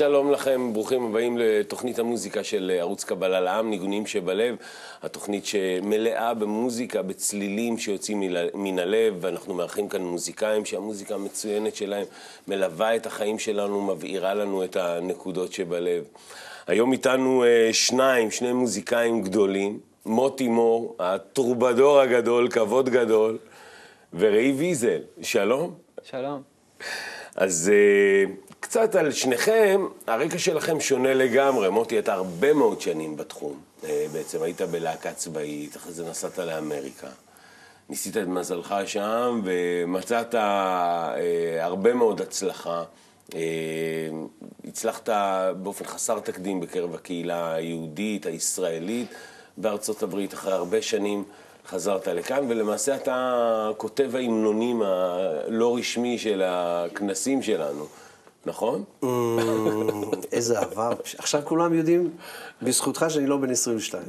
שלום לכם, ברוכים הבאים לתוכנית המוזיקה של ערוץ קבלה לעם, ניגונים שבלב, התוכנית שמלאה במוזיקה, בצלילים שיוצאים מן הלב, ואנחנו מארחים כאן מוזיקאים שהמוזיקה המצוינת שלהם מלווה את החיים שלנו, מבעירה לנו את הנקודות שבלב. היום איתנו אה, שניים, שני מוזיקאים גדולים, מוטי מור, הטרובדור הגדול, כבוד גדול, וראי ויזל, שלום. שלום. אז אה, קצת על שניכם, הרקע שלכם שונה לגמרי. מוטי, אתה הרבה מאוד שנים בתחום. אה, בעצם היית בלהקה צבאית, אחרי זה נסעת לאמריקה. ניסית את מזלך שם ומצאת אה, הרבה מאוד הצלחה. אה, הצלחת באופן חסר תקדים בקרב הקהילה היהודית, הישראלית, בארצות הברית, אחרי הרבה שנים. חזרת לכאן, ולמעשה אתה כותב ההמנונים הלא רשמי של הכנסים שלנו. נכון? Mm, איזה עבר. עכשיו כולם יודעים, בזכותך שאני לא בן 22.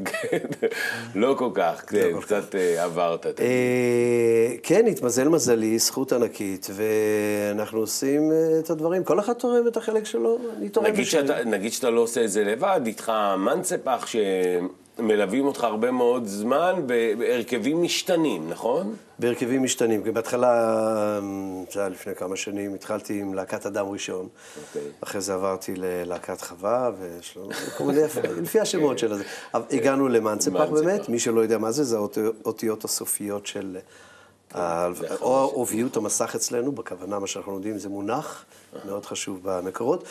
לא כל כך, כן, לא קצת אה, עברת. אה, כן, התמזל מזלי, זכות ענקית, ואנחנו עושים אה, את הדברים. כל אחד תורם את החלק שלו, אני תורם בשביל. נגיד שאתה לא עושה את זה לבד, איתך מנצפח, מלווים אותך הרבה מאוד זמן בהרכבים משתנים, נכון? בהרכבים משתנים. בהתחלה, זה היה לפני כמה שנים, התחלתי עם להקת אדם ראשון. Okay. אוקיי. אחרי זה עברתי ללהקת חווה, ויש לנו כל מיני, לפי השמות של זה. הגענו למאנצפח באמת, מי שלא יודע מה זה, זה האותיות הסופיות של... כן, או עוביות המסך אצלנו, בכוונה מה שאנחנו לומדים זה מונח, מאוד חשוב במקורות.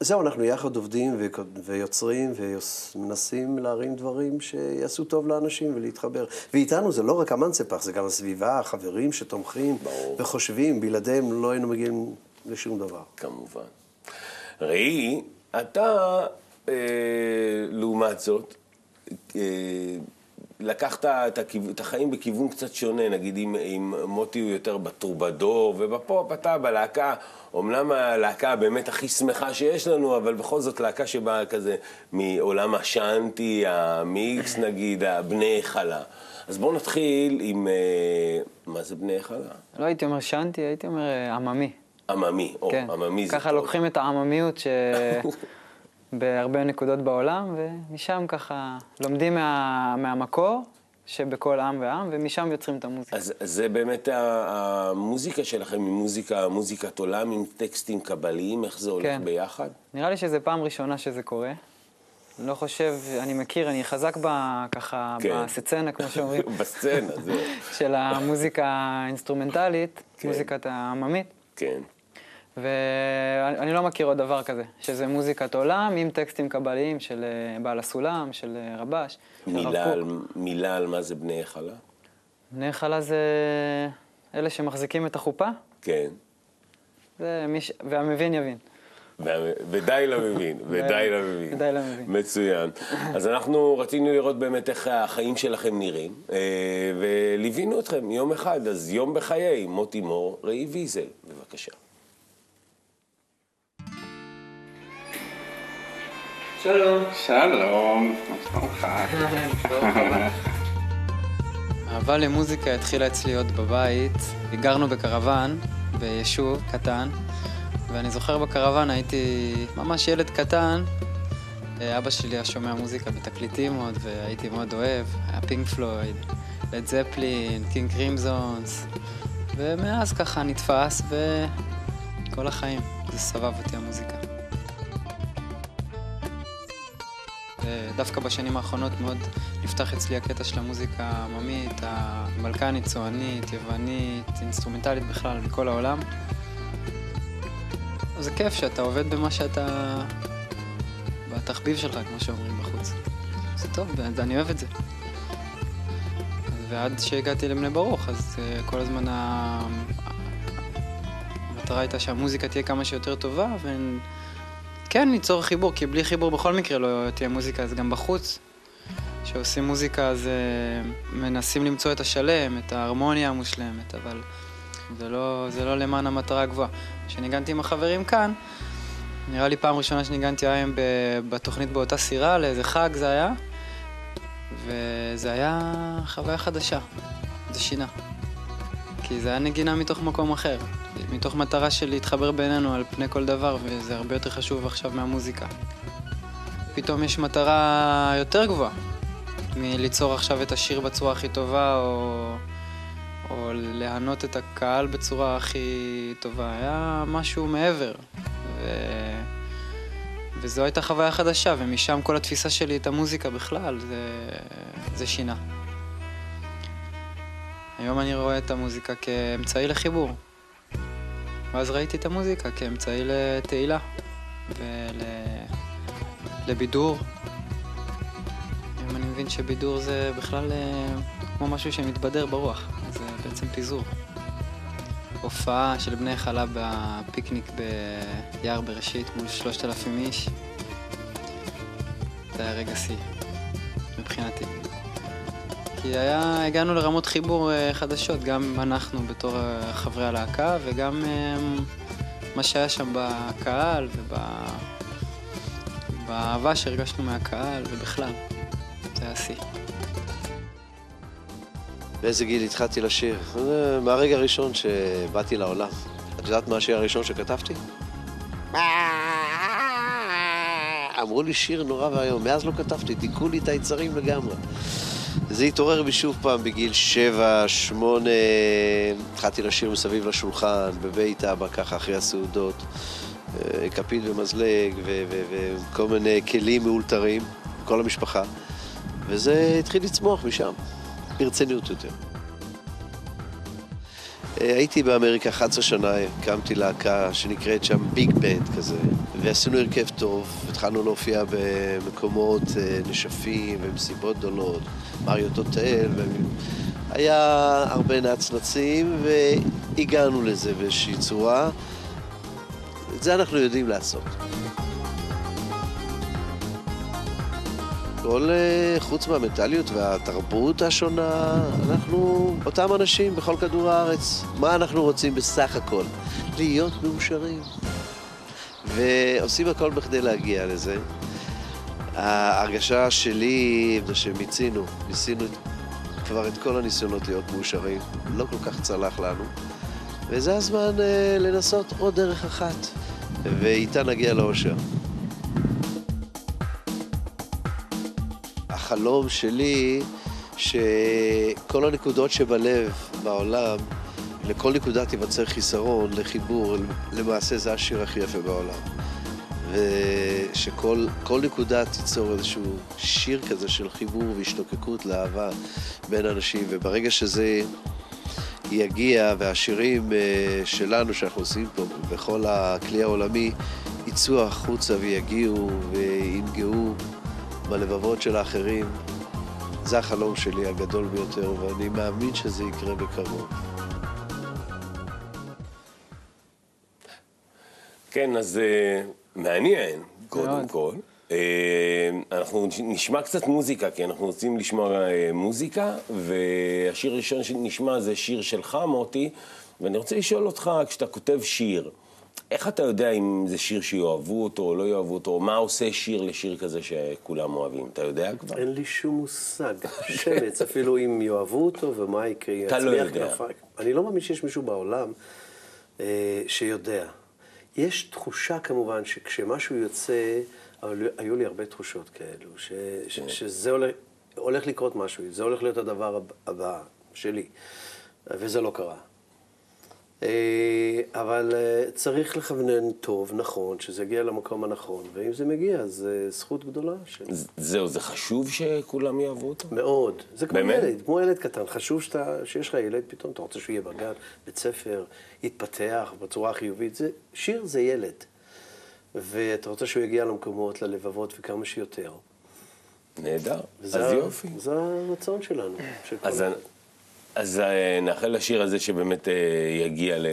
זהו, אנחנו יחד עובדים ויוצרים ומנסים להרים דברים שיעשו טוב לאנשים ולהתחבר. ואיתנו זה לא רק המנצפח, זה גם הסביבה, החברים שתומכים ברור. וחושבים, בלעדיהם לא היינו מגיעים לשום דבר. כמובן. ראי, אתה, אה, לעומת זאת, אה, לקחת את, הכיו... את החיים בכיוון קצת שונה, נגיד אם, אם מוטי הוא יותר בטרובדור ובפופ, אתה בלהקה, אמנם הלהקה באמת הכי שמחה שיש לנו, אבל בכל זאת להקה שבאה כזה מעולם השאנטי, המיקס נגיד, הבני חלה. אז בואו נתחיל עם, אה, מה זה בני חלה? לא הייתי אומר שאנטי, הייתי אומר אה, עממי. עממי, או, כן. עממי זה טוב. ככה לוקחים את העממיות ש... בהרבה נקודות בעולם, ומשם ככה לומדים מה, מהמקור שבכל עם ועם, ומשם יוצרים את המוזיקה. אז, אז זה באמת המוזיקה שלכם, היא מוזיקה, מוזיקת עולם עם טקסטים קבליים, איך זה הולך כן. ביחד? נראה לי שזו פעם ראשונה שזה קורה. לא חושב, אני מכיר, אני חזק ב, ככה כן. בסצנה, כמו שאומרים. בסצנה, זהו. של המוזיקה האינסטרומנטלית, כן. מוזיקת העממית. כן. ואני לא מכיר עוד דבר כזה, שזה מוזיקת עולם עם טקסטים קבליים של אה, בעל הסולם, של אה, רבש. מילה, על, מילה על מה זה בני חלה? בני חלה זה אלה שמחזיקים את החופה? כן. זה מיש... והמבין יבין. ודי למבין, ודי למבין. ודי למבין. מצוין. אז אנחנו רצינו לראות באמת איך החיים שלכם נראים, אה, וליווינו אתכם יום אחד, אז יום בחיי, מוטי מור, ראי ויזל, בבקשה. שלום. שלום, מה שלומך? למוזיקה התחילה אצלי עוד בבית. גרנו בקרוון, ביישוב קטן, ואני זוכר בקרוון הייתי ממש ילד קטן. אבא שלי היה שומע מוזיקה בתקליטים עוד, והייתי מאוד אוהב. היה פינק פלויד, לד זפלין, קינג קרימזון, ומאז ככה נתפס, וכל החיים זה סבב אותי המוזיקה. דווקא בשנים האחרונות מאוד נפתח אצלי הקטע של המוזיקה העממית, הבלקנית, צוענית, יוונית, אינסטרומנטלית בכלל, מכל העולם. זה כיף שאתה עובד במה שאתה... בתחביב שלך, כמו שאומרים בחוץ. זה טוב, אני אוהב את זה. ועד שהגעתי לבני ברוך, אז uh, כל הזמן. המטרה הייתה שהמוזיקה תהיה כמה שיותר טובה, ו... כן, ליצור חיבור, כי בלי חיבור בכל מקרה לא תהיה מוזיקה, אז גם בחוץ. כשעושים מוזיקה אז uh, מנסים למצוא את השלם, את ההרמוניה המושלמת, אבל זה לא, זה לא למען המטרה הגבוהה. כשניגנתי עם החברים כאן, נראה לי פעם ראשונה שניגנתי היום בתוכנית באותה סירה, לאיזה חג זה היה, וזה היה חוויה חדשה, זה שינה. כי זה היה נגינה מתוך מקום אחר, מתוך מטרה של להתחבר בינינו על פני כל דבר, וזה הרבה יותר חשוב עכשיו מהמוזיקה. פתאום יש מטרה יותר גבוהה מליצור עכשיו את השיר בצורה הכי טובה, או, או להענות את הקהל בצורה הכי טובה. היה משהו מעבר. ו... וזו הייתה חוויה חדשה, ומשם כל התפיסה שלי את המוזיקה בכלל, זה, זה שינה. היום אני רואה את המוזיקה כאמצעי לחיבור. ואז ראיתי את המוזיקה כאמצעי לתהילה ולבידור. היום אני מבין שבידור זה בכלל אה, כמו משהו שמתבדר ברוח, זה בעצם פיזור. הופעה של בני חלב בפיקניק ביער בראשית מול שלושת אלפים איש. זה היה רגע שיא, מבחינתי. כי היה, הגענו לרמות חיבור אה, חדשות, גם אנחנו בתור אה, חברי הלהקה וגם אה, מה שהיה שם בקהל ובאהבה שהרגשנו מהקהל ובכלל. זה היה שיא. באיזה גיל התחלתי לשיר? מהרגע הראשון שבאתי לעולם. את יודעת מה השיר הראשון שכתבתי? אמרו לי שיר נורא ואיום, מאז לא כתבתי, דיכאו לי את היצרים לגמרי. זה התעורר בי שוב פעם בגיל שבע, שמונה, התחלתי לשיר מסביב לשולחן, בבית אבא, ככה אחרי הסעודות, אה, כפית ומזלג וכל מיני כלים מאולתרים, כל המשפחה, וזה התחיל לצמוח משם. ברצינות יותר. אה, הייתי באמריקה 11 שנה, הקמתי להקה שנקראת שם ביג בנד כזה, ועשינו הרכב טוב, התחלנו להופיע במקומות אה, נשפים ומסיבות גדולות, מריוט הוטל, היה הרבה נצנצים והגענו לזה באיזושהי צורה. את זה אנחנו יודעים לעשות. כל אה, חוץ מהמנטליות והתרבות השונה, אנחנו אותם אנשים בכל כדור הארץ. מה אנחנו רוצים בסך הכל? להיות מאושרים. ועושים הכל בכדי להגיע לזה. ההרגשה שלי זה שמיצינו, ניסינו כבר את כל הניסיונות להיות מאושרים, לא כל כך צלח לנו, וזה הזמן אה, לנסות עוד דרך אחת, ואיתה נגיע לאושר. החלום שלי שכל הנקודות שבלב בעולם, לכל נקודה תיווצר חיסרון לחיבור, למעשה זה השיר הכי יפה בעולם. ושכל נקודה תיצור איזשהו שיר כזה של חיבור והשתוקקות לאהבה בין אנשים, וברגע שזה יגיע והשירים אה, שלנו שאנחנו עושים פה בכל הכלי העולמי יצאו החוצה ויגיעו וינגעו בלבבות של האחרים. זה החלום שלי הגדול ביותר, ואני מאמין שזה יקרה בקרוב. כן, אז uh, מעניין, קודם כל. Uh, אנחנו נשמע קצת מוזיקה, כי אנחנו רוצים לשמוע uh, מוזיקה, והשיר הראשון שנשמע זה שיר שלך, מוטי, ואני רוצה לשאול אותך, כשאתה כותב שיר, איך אתה יודע אם זה שיר שיאהבו אותו או לא יאהבו אותו, או מה עושה שיר לשיר כזה שכולם אוהבים? אתה יודע כבר? אין לי שום מושג, שמץ, אפילו אם יאהבו אותו ומה יקרה. אתה לא יודע. כנפי. אני לא מאמין שיש מישהו בעולם אה, שיודע. יש תחושה כמובן שכשמשהו יוצא, אבל היו לי הרבה תחושות כאלו, ש, ש, כן. שזה הולך, הולך לקרות משהו, זה הולך להיות הדבר הבא שלי, וזה לא קרה. אה, אבל אה, צריך לכוונן טוב, נכון, שזה יגיע למקום הנכון, ואם זה מגיע, אז זכות גדולה. של... זהו, זה חשוב שכולם יאהבו אותו? מאוד. זה כמו באמת? ילד, כמו ילד קטן. חשוב שאתה, שיש לך ילד, פתאום אתה רוצה שהוא יהיה בגן, בית ספר, יתפתח בצורה חיובית. זה, שיר זה ילד. ואתה רוצה שהוא יגיע למקומות, ללבבות, וכמה שיותר. נהדר, אז יופי. זה הרצון שלנו. אז, אז אה, נאחל לשיר הזה שבאמת אה, יגיע ל...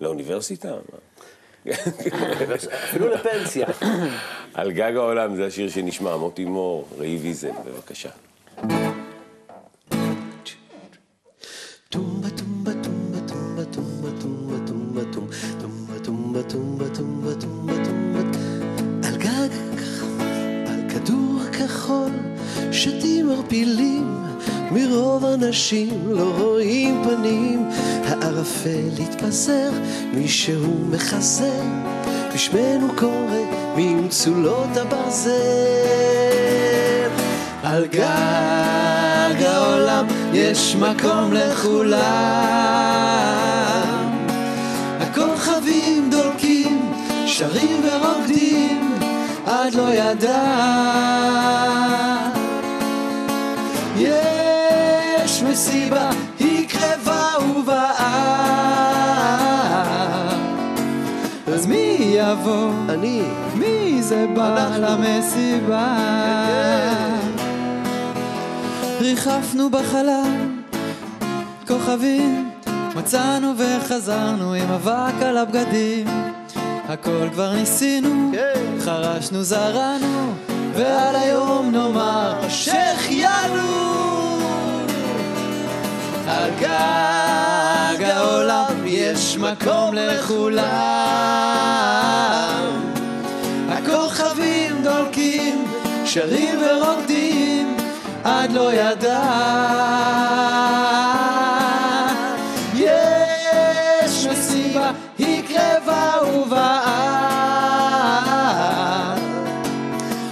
לאוניברסיטה. אפילו לפנסיה. על גג העולם זה השיר שנשמע, מוטי מור, ראי ויזל, בבקשה. אנשים לא רואים פנים, הערפל התפזר, מישהו מחזר, בשמנו קורא ממצולות הברזל. על גג העולם יש מקום לכולם, הכוכבים דולקים, שרים ורוקדים, עד לא ידע. אז מי יבוא? אני, מי זה בא. למסיבה? ריחפנו בחלל, כוכבים, מצאנו וחזרנו עם אבק על הבגדים. הכל כבר ניסינו, כן. חרשנו, זרענו, ועל היום נאמר שהחיינו. על גג העולם יש מקום לכולם. הכוכבים דולקים, שרים ורוקדים, עד לא ידע. יש מסיבה, היא קרבה ובאה.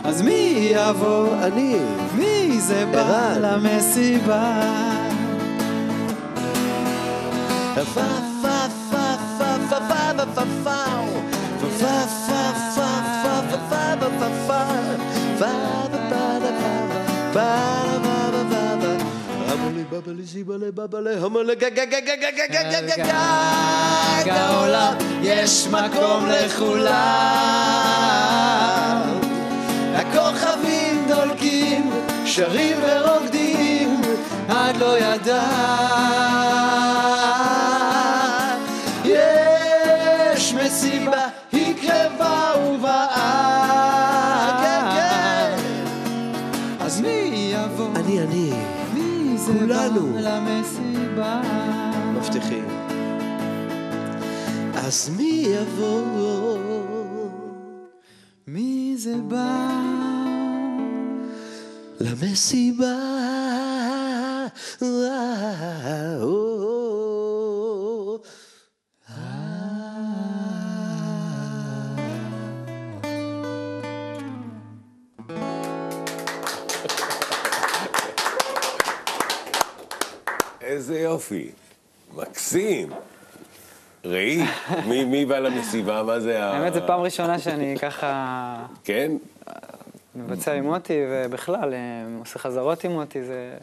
אז מי יבוא? אני, מי זה בא. למסיבה? פה פה בבלי זיבלה בבלה המלה גג העולם יש מקום לכולם הכוכבים דולקים שרים ורוקדים עד לא ידע אז מי יבוא? מי זה בא? למסיבה. איזה יופי. מקסים. ראי, מי, מי בא למסיבה? מה זה ה... האמת, זו פעם ראשונה שאני ככה כן? מבצע עם מוטי, ובכלל, אה, עושה חזרות עם מוטי, זה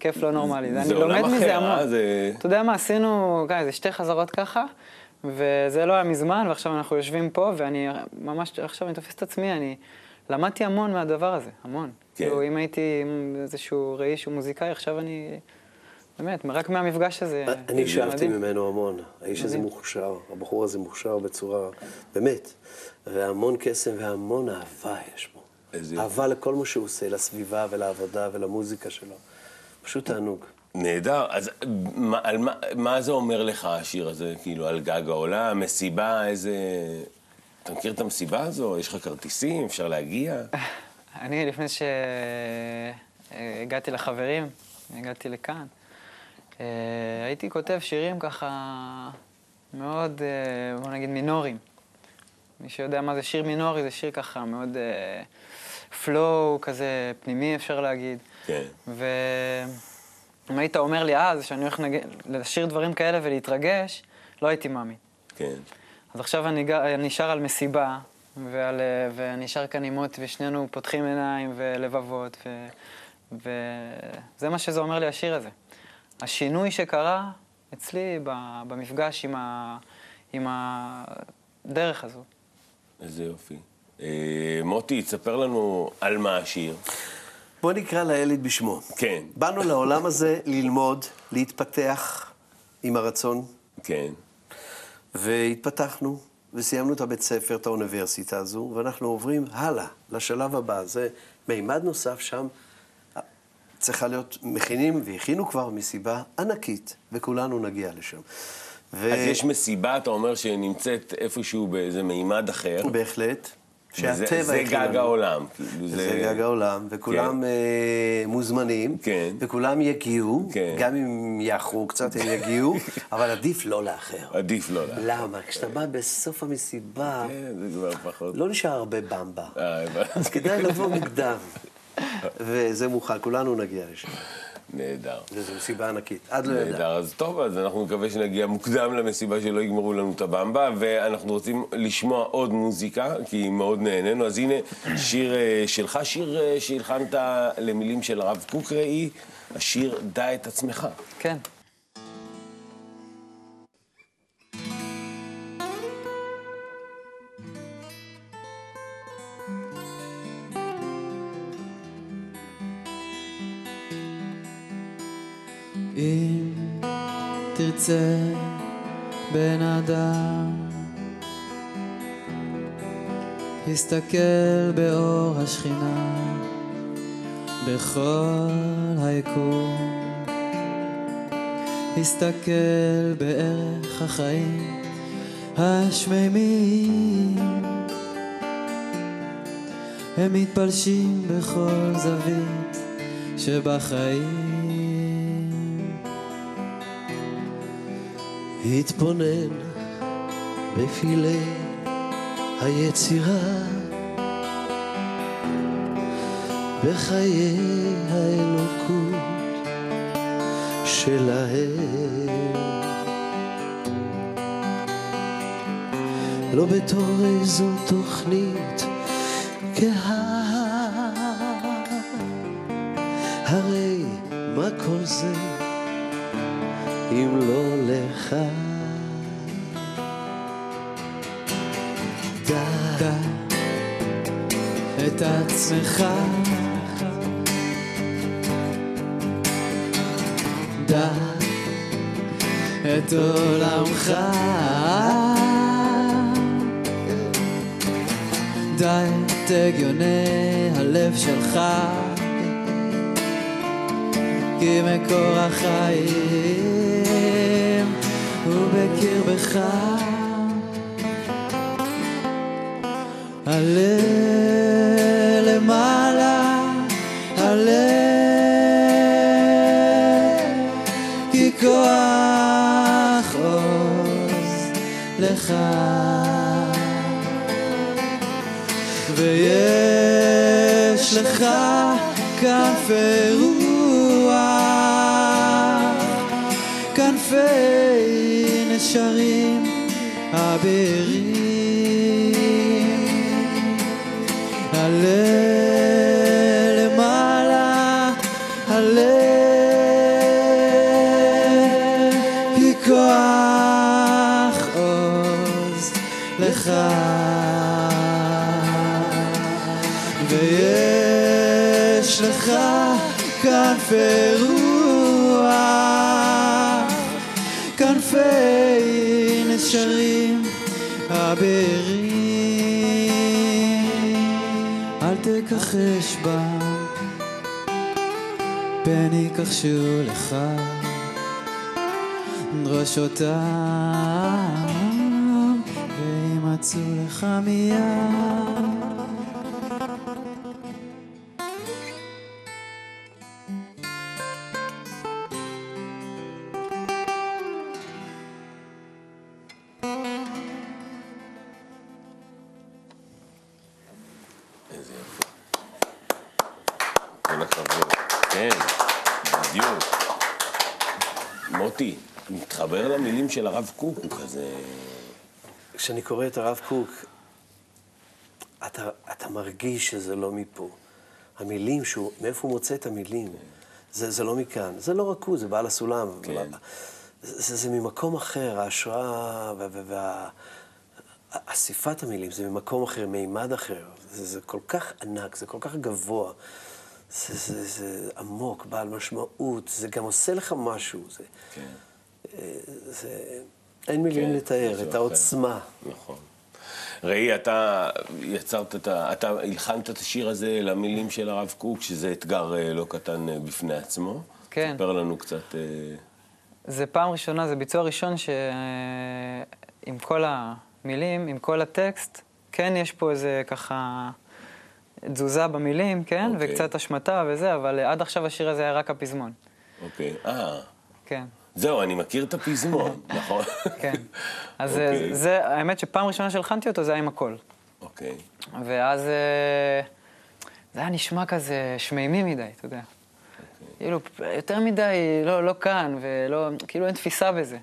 כיף לא נורמלי. זה אני עולם לומד מזה המון. אה? זה- אתה יודע מה, עשינו, גיא, זה שתי חזרות ככה, וזה לא היה מזמן, ועכשיו אנחנו יושבים פה, ואני ממש, עכשיו אני תופס את עצמי, אני למדתי המון מהדבר הזה, המון. כן. כאילו, אם הייתי עם איזשהו ראי שהוא מוזיקאי, עכשיו אני, באמת, רק מהמפגש הזה. אני זה שאבתי. ממנו המון. האיש הזה. מוכשר, הבחור הזה מוכשר בצורה, באמת. והמון קסם והמון אהבה יש בו. איזה. אהבה לכל מה שהוא עושה, לסביבה ולעבודה ולמוזיקה שלו. פשוט תענוג. נהדר. אז מה, על מה, מה זה אומר לך, השיר הזה? כאילו, על גג העולם, מסיבה, איזה... אתה מכיר את המסיבה הזו? יש לך כרטיסים? אפשר להגיע? אני, לפני שהגעתי לחברים, הגעתי לכאן, אה, הייתי כותב שירים ככה מאוד, אה, בוא נגיד, מינוריים. מי שיודע מה זה שיר מינורי, זה שיר ככה מאוד פלואו כזה פנימי, אפשר להגיד. כן. ואם היית אומר לי אז שאני הולך לנג... לשיר דברים כאלה ולהתרגש, לא הייתי מאמין. כן. אז עכשיו אני, אני שר על מסיבה, ועל, אה, ואני שר כאן עם מוטי, ושנינו פותחים עיניים ולבבות, ו, וזה מה שזה אומר לי, השיר הזה. השינוי שקרה אצלי במפגש עם, ה, עם הדרך הזו. איזה יופי. אה, מוטי, תספר לנו על מה השיר. בוא נקרא לילד בשמו. כן. באנו לעולם הזה ללמוד, להתפתח עם הרצון, כן. והתפתחנו, וסיימנו את הבית ספר, את האוניברסיטה הזו, ואנחנו עוברים הלאה, לשלב הבא. זה מימד נוסף שם. צריכה להיות, מכינים, והכינו כבר מסיבה ענקית, וכולנו נגיע לשם. ו... אז יש מסיבה, אתה אומר, שנמצאת איפשהו באיזה מימד אחר. בהחלט, שהטבע זה גג לנו. העולם. כאילו, זה גג העולם, וכולם אה, מוזמנים, כן. וכולם יגיעו, כן. גם אם יאחרו קצת, הם יגיעו, אבל עדיף לא לאחר. עדיף לא לאחר. למה? כשאתה בא בסוף המסיבה, כן, זה כבר פחות. לא נשאר הרבה במבה. אה. אז כדאי לבוא מוקדם. וזה מוכן, כולנו נגיע לשם. נהדר. וזו מסיבה ענקית. עד לא ידע. נהדר, אז טוב, אז אנחנו נקווה שנגיע מוקדם למסיבה שלא יגמרו לנו את הבמבה, ואנחנו רוצים לשמוע עוד מוזיקה, כי מאוד נהנינו. אז הנה שיר אה, שלך, שיר אה, שהלחנת למילים של הרב קוק ראי, השיר "דע את עצמך". כן. תרצה בן אדם, הסתכל באור השכינה בכל היקום. הסתכל בערך החיים השמימים. הם מתפלשים בכל זווית שבחיים. התבונן בפילי היצירה, בחיי האלוקות שלהם. לא בתור איזו תוכנית קהל, הרי מה כל זה אם לא לך? דע את עצמך. דע את עולמך. דע את הגיוני הלב שלך. כי מקור החיים בקרבך. עלה אל תכחש בם, פן יכחשו לך דרשותם, וימצאו לך מיד. קוק, הוא כזה... כשאני קורא את הרב קוק, אתה, אתה מרגיש שזה לא מפה. המילים, שהוא, מאיפה הוא מוצא את המילים? זה, זה לא מכאן. זה לא רק הוא, זה בעל הסולם. כן. זה, זה ממקום אחר, ההשראה וה... וה, המילים זה ממקום אחר, מימד אחר. זה, זה כל כך ענק, זה כל כך גבוה. זה, זה, זה עמוק, בעל משמעות, זה גם עושה לך משהו. זה, כן. זה, אין מילים כן, לתאר את. העוצמה. נכון. ראי, אתה יצרת את ה... אתה הלחנת את השיר הזה למילים של הרב קוק, שזה אתגר אה, לא קטן אה, בפני עצמו. כן. ספר לנו קצת... אה, זה פעם ראשונה, זה ביצוע ראשון שעם כל המילים, עם כל הטקסט, כן יש פה איזה ככה תזוזה במילים, כן? אוקיי. וקצת השמטה וזה, אבל עד עכשיו השיר הזה היה רק הפזמון. אוקיי. אה, כן, זהו, אני מכיר את הפזמון, נכון? כן. אז אוקיי. זה, האמת שפעם ראשונה שהלחנתי אותו זה היה עם הקול. אוקיי. ואז אה, זה היה נשמע כזה שמימי מדי, אתה יודע. כאילו, יותר מדי לא, לא כאן, ולא, כאילו אין תפיסה בזה.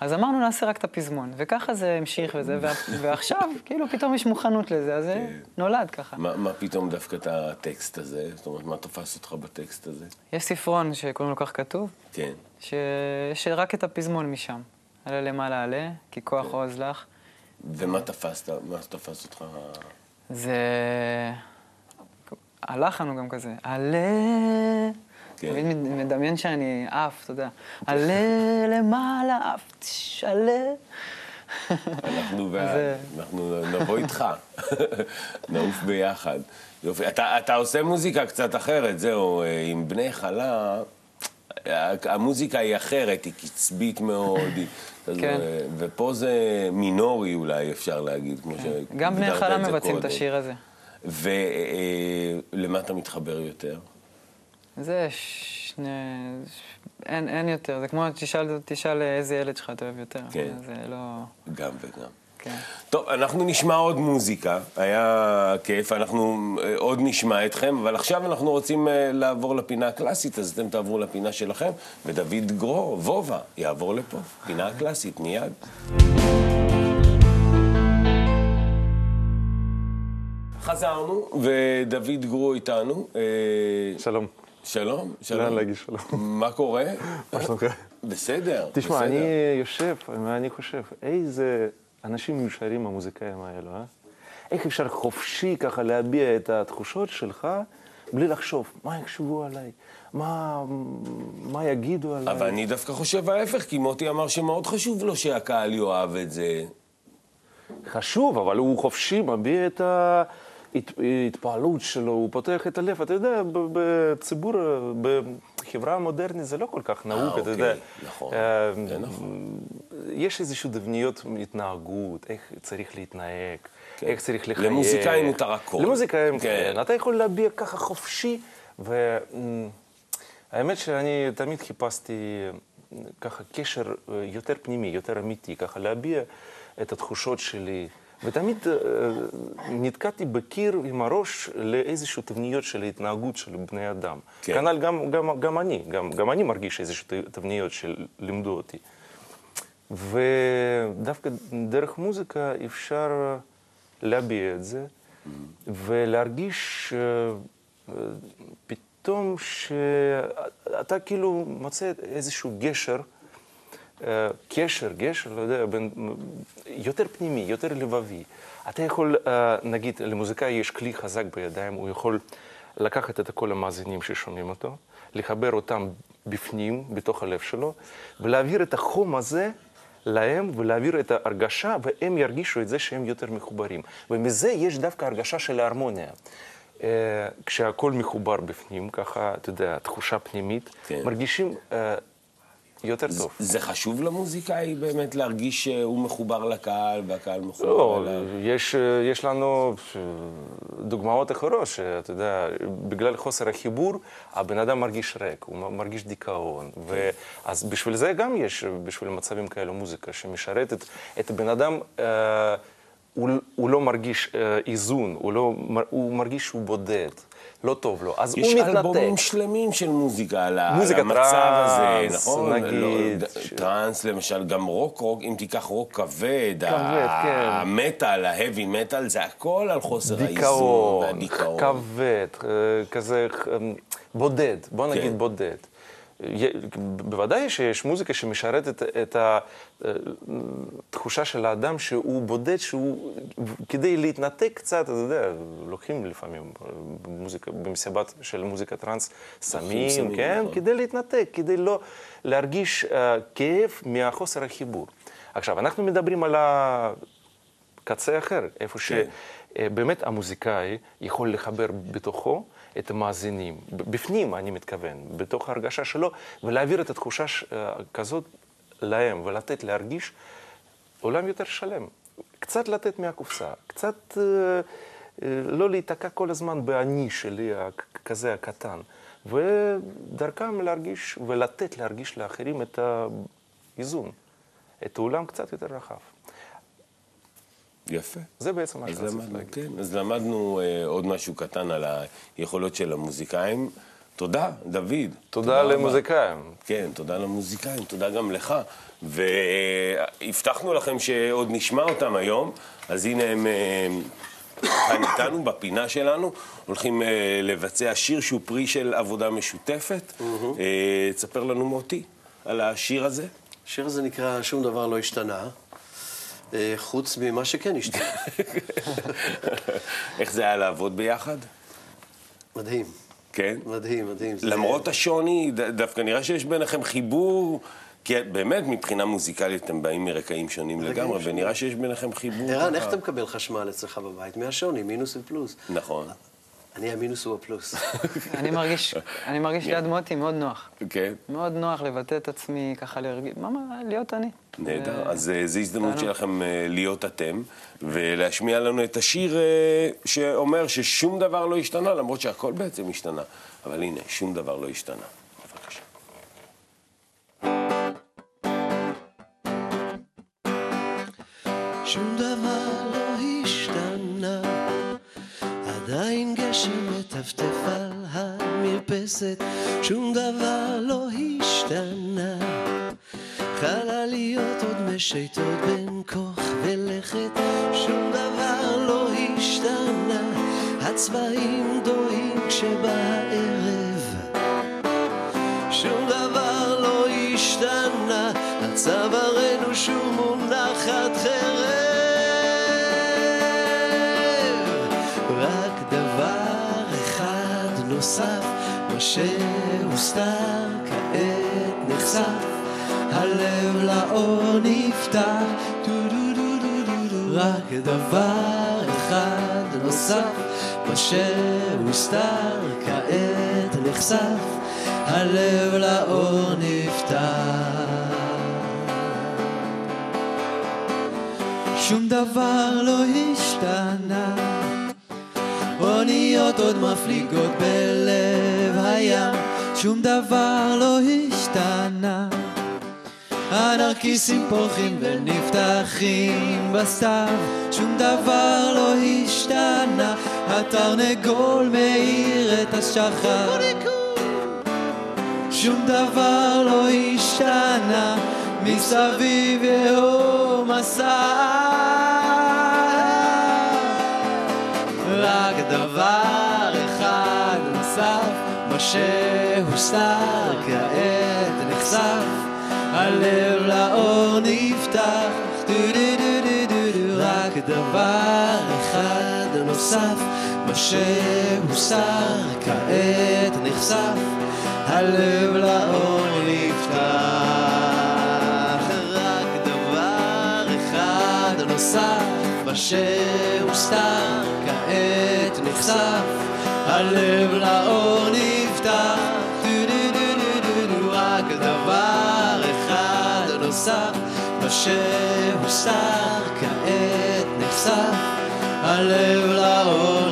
אז אמרנו, נעשה רק את הפזמון. וככה זה המשיך וזה, ועכשיו, כאילו, פתאום יש מוכנות לזה, אז זה נולד ככה. מה, מה פתאום דווקא את הטקסט הזה? זאת אומרת, מה תפס אותך בטקסט הזה? יש ספרון שקוראים לו כך כתוב, כן. ש... שרק את הפזמון משם. עלה למעלה עלה, כי כוח עוז לך. ומה תפסת? מה תפס אותך? זה... הלחן הוא גם כזה, עלה... כן. תמיד מד- מדמיין שאני עף, אתה יודע. עלה למעלה, עף, תש, עלה. אנחנו, וה... אה, אנחנו נבוא איתך, נעוף ביחד. יופי. אתה, אתה עושה מוזיקה קצת אחרת, זהו, אה, עם בני חלה, ה- המוזיקה היא אחרת, היא קצבית מאוד, היא, כן. ופה זה מינורי אולי, אפשר להגיד, כמו שהגדרת גם בני חלה מבצעים את. השיר הזה. ולמה אתה מתחבר יותר? זה שני... אין, אין יותר, זה כמו תשאל, תשאל איזה ילד שלך אתה אוהב יותר. כן. זה לא... גם וגם. כן. טוב, אנחנו נשמע עוד מוזיקה, היה כיף, אנחנו אה, עוד נשמע אתכם, אבל עכשיו אנחנו רוצים אה, לעבור לפינה הקלאסית, אז אתם תעברו לפינה שלכם, ודוד גרור, וובה, יעבור לפה, פינה הקלאסית, מיד. חזרנו, ודוד גרו איתנו. אה, שלום. שלום, שלום. לאן להגיד שלום? מה קורה? מה שלומך? בסדר, תשמע. אני יושב ואני חושב, איזה אנשים מאושרים המוזיקאים האלו, אה? איך אפשר חופשי ככה להביע את התחושות שלך בלי לחשוב, מה יחשבו עליי? מה, מה יגידו עליי? אבל אני דווקא חושב ההפך, כי מוטי אמר שמאוד חשוב לו שהקהל יאהב את זה. חשוב, אבל הוא חופשי, מביע את ההתפעלות שלו, הוא פותח את הלב. אתה יודע, בציבור, בחברה המודרנית זה לא כל כך נהוג, אתה אוקיי, יודע. נכון, אה, זה נכון. יש איזשהו דבניות התנהגות, איך צריך להתנהג, איך צריך לחייך. למוזיקאים מותר הכל. למוזיקאים, כן. כן. אתה יכול להביע ככה חופשי, והאמת שאני תמיד חיפשתי אה, ככה קשר אה, יותר פנימי, יותר אמיתי, ככה להביע את התחושות שלי. ותמיד אה, נתקעתי בקיר עם הראש לאיזשהו תבניות של התנהגות של בני אדם. כן. כנ"ל גם, גם, גם אני, גם, גם אני מרגיש איזשהו תבניות שלימדו אותי. ודווקא דרך מוזיקה אפשר להביע את זה, ולהרגיש אה, אה, פתאום שאתה כאילו מוצא איזשהו גשר, קשר, גשר, לא יודע, בין, יותר פנימי, יותר לבבי. אתה יכול, אה, נגיד, למוזיקאי יש כלי חזק בידיים, הוא יכול לקחת את כל המאזינים ששומעים אותו, לחבר אותם בפנים, בתוך הלב שלו, ולהעביר את החום הזה להם ולהעביר את ההרגשה, והם ירגישו את זה שהם יותר מחוברים. ומזה יש דווקא הרגשה של ההרמוניה. אה, כשהכול מחובר בפנים, ככה, אתה יודע, תחושה פנימית, כן. מרגישים אה, יותר טוב. זה חשוב למוזיקאי באמת להרגיש שהוא מחובר לקהל והקהל מחובר לא, אליו? יש, יש לנו דוגמאות אחרות, שאתה יודע, בגלל חוסר החיבור, הבן אדם מרגיש ריק, הוא מרגיש דיכאון. ו... אז בשביל זה גם יש, בשביל מצבים כאלו, מוזיקה שמשרתת את הבן אדם. אה, הוא, הוא לא מרגיש אה, איזון, הוא, לא, הוא מרגיש שהוא בודד, לא טוב לו, אז יש הוא מתנתק. אלבומים שלמים של מוזיקה על, המצב הזה, טראנס, נכון? נגיד. לא, ד- ש- טראנס למשל, גם רוק, רוק, אם תיקח רוק כבד, כבד, ה- כן. המטאל, ההאבי מטאל, זה הכל על חוסר האיזון דיכאון, והדיכאון. כבד, אה, כזה אה, בודד, בוא נגיד כן. בודד. בוודאי שיש מוזיקה שמשרתת את התחושה של האדם שהוא בודד, שהוא, כדי להתנתק קצת, אתה יודע, לוקחים לפעמים במוזיקה, במסיבת של מוזיקה טראנס סמים, כן? נכון. כדי להתנתק, כדי לא להרגיש אה, כאב מהחוסר החיבור. עכשיו, אנחנו מדברים על הקצה אחר, איפה כן. שבאמת המוזיקאי יכול לחבר בתוכו את המאזינים, בפנים אני מתכוון, בתוך ההרגשה שלו, ולהעביר את התחושה ש- אה, כזאת להם, ולתת להרגיש עולם יותר שלם. קצת לתת מהקופסה, קצת אה, אה, לא להיתקע כל הזמן באני שלי כזה הקטן, ודרכם להרגיש ולתת להרגיש לאחרים את האיזון, את העולם קצת יותר רחב. יפה. זה בעצם מה שרציתי להגיד. כן, אז למדנו אה, עוד משהו קטן על היכולות של המוזיקאים. תודה, דוד. תודה רבה. למוזיקאים. כן, תודה למוזיקאים, תודה גם לך. והבטחנו לכם שעוד נשמע אותם היום, אז הנה הם אה, כאן איתנו, בפינה שלנו, הולכים אה, לבצע שיר שהוא פרי של עבודה משותפת. אה, תספר לנו מוטי על השיר הזה. השיר הזה נקרא "שום דבר לא השתנה", אה, חוץ ממה שכן השתנה. איך זה היה לעבוד ביחד? מדהים, כן? מדהים, מדהים. זה- למרות השוני, ד- דווקא נראה שיש ביניכם חיבור, כי באמת מבחינה מוזיקלית אתם באים מרקעים שונים לגמרי. ונראה שיש ביניכם חיבור. ערן. איך אתה מקבל חשמל אצלך בבית? מהשוני, מינוס ופלוס. נכון, אני המינוס הוא הפלוס. אני מרגיש, אני מרגיש ליד מוטי מאוד נוח. כן. מאוד נוח לבטא את עצמי, ככה להרגיש, מה, מה, להיות אני. נהדר. אז אה, זו הזדמנות. שלכם אה, להיות אתם, ולהשמיע לנו את השיר אה, שאומר ששום דבר לא השתנה, למרות שהכל בעצם השתנה. אבל הנה, שום דבר לא השתנה. שום דבר לא עדיין גשם מטפטף על המרפסת, שום דבר לא השתנה. חלליות עוד משייטות בין כוך ולכת, שום דבר לא השתנה, הצבעים דוהים כשבא הערב. שום דבר לא השתנה, על צווארנו שוב מונחת חרב. נוסף, מה שהוסתר כעת נחשף, הלב לאור נפתח. רק דבר אחד נוסף, מה שהוסתר כעת נחשף, הלב לאור נפתח. שום דבר לא השתנה, אוניות עוד מפליגות בלב הים, שום דבר לא השתנה. הנרקיסים פורחים ונפתחים בסתיו, שום דבר לא השתנה, התרנגול מאיר את השחר. שום דבר לא השתנה, מסביב יהום מסע. דבר אחד נוסף, מה שהוסתר כעת נחשף, הלב לאור נפתח, דו דו דו דו דו דו, רק דבר אחד נוסף, מה שהוסתר כעת נחשף, הלב לאור נפתח. מה שהוסתר כעת נחשף, הלב לאור נפתח. דו דו דו דו דו דו, רק דבר אחד נוסף, מה שהוסתר כעת נחשף, הלב לאור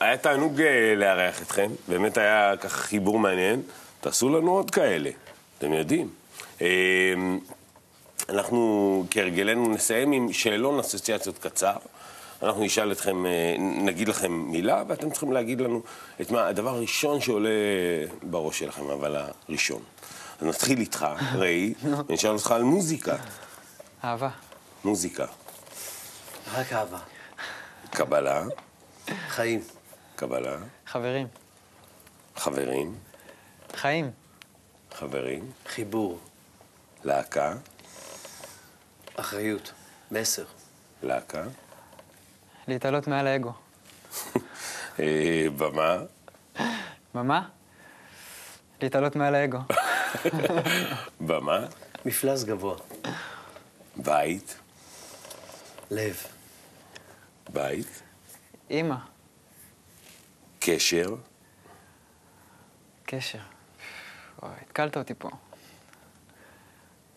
היה תענוג אה, לארח אתכם, באמת היה ככה חיבור מעניין. תעשו לנו עוד כאלה, אתם יודעים. אה, אנחנו כהרגלנו נסיים עם שאלון אסוציאציות קצר. אנחנו נשאל אתכם, אה, נגיד לכם מילה, ואתם צריכים להגיד לנו את מה, הדבר הראשון שעולה בראש שלכם, אבל הראשון. אז נתחיל איתך, ראי, ונשאל אותך על מוזיקה. אהבה, מוזיקה. רק אהבה. קבלה, חיים. קבלה, חברים, חברים, חיים, חברים, חיבור. להקה, אחריות. מסר. להקה, להתעלות מעל האגו. אה, במה, במה? להתעלות מעל האגו. במה, מפלס גבוה. בית, לב. בית, אימא, קשר, קשר. וואי, התקלת אותי פה.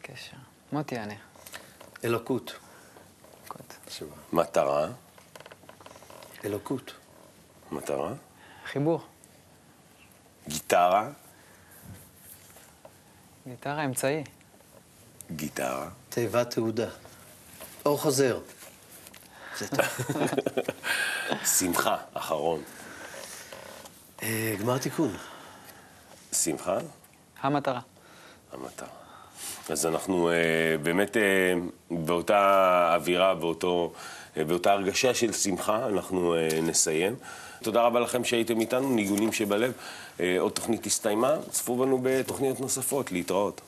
קשר. מוטי יענה. אלוקות. קוט. מטרה, אלוקות. מטרה, חיבור. גיטרה, גיטרה אמצעי. גיטרה, תיבת תעודה. אור חוזר. זה טוב. שמחה, אחרון. אה, גמר תיקון. שמחה, המטרה. המטרה. אז אנחנו אה, באמת אה, באותה אווירה, באותו, אה, באותה הרגשה של שמחה, אנחנו אה, נסיים. תודה רבה לכם שהייתם איתנו, ניגונים שבלב. אה, עוד תוכנית הסתיימה, צפו בנו בתוכניות נוספות, להתראות.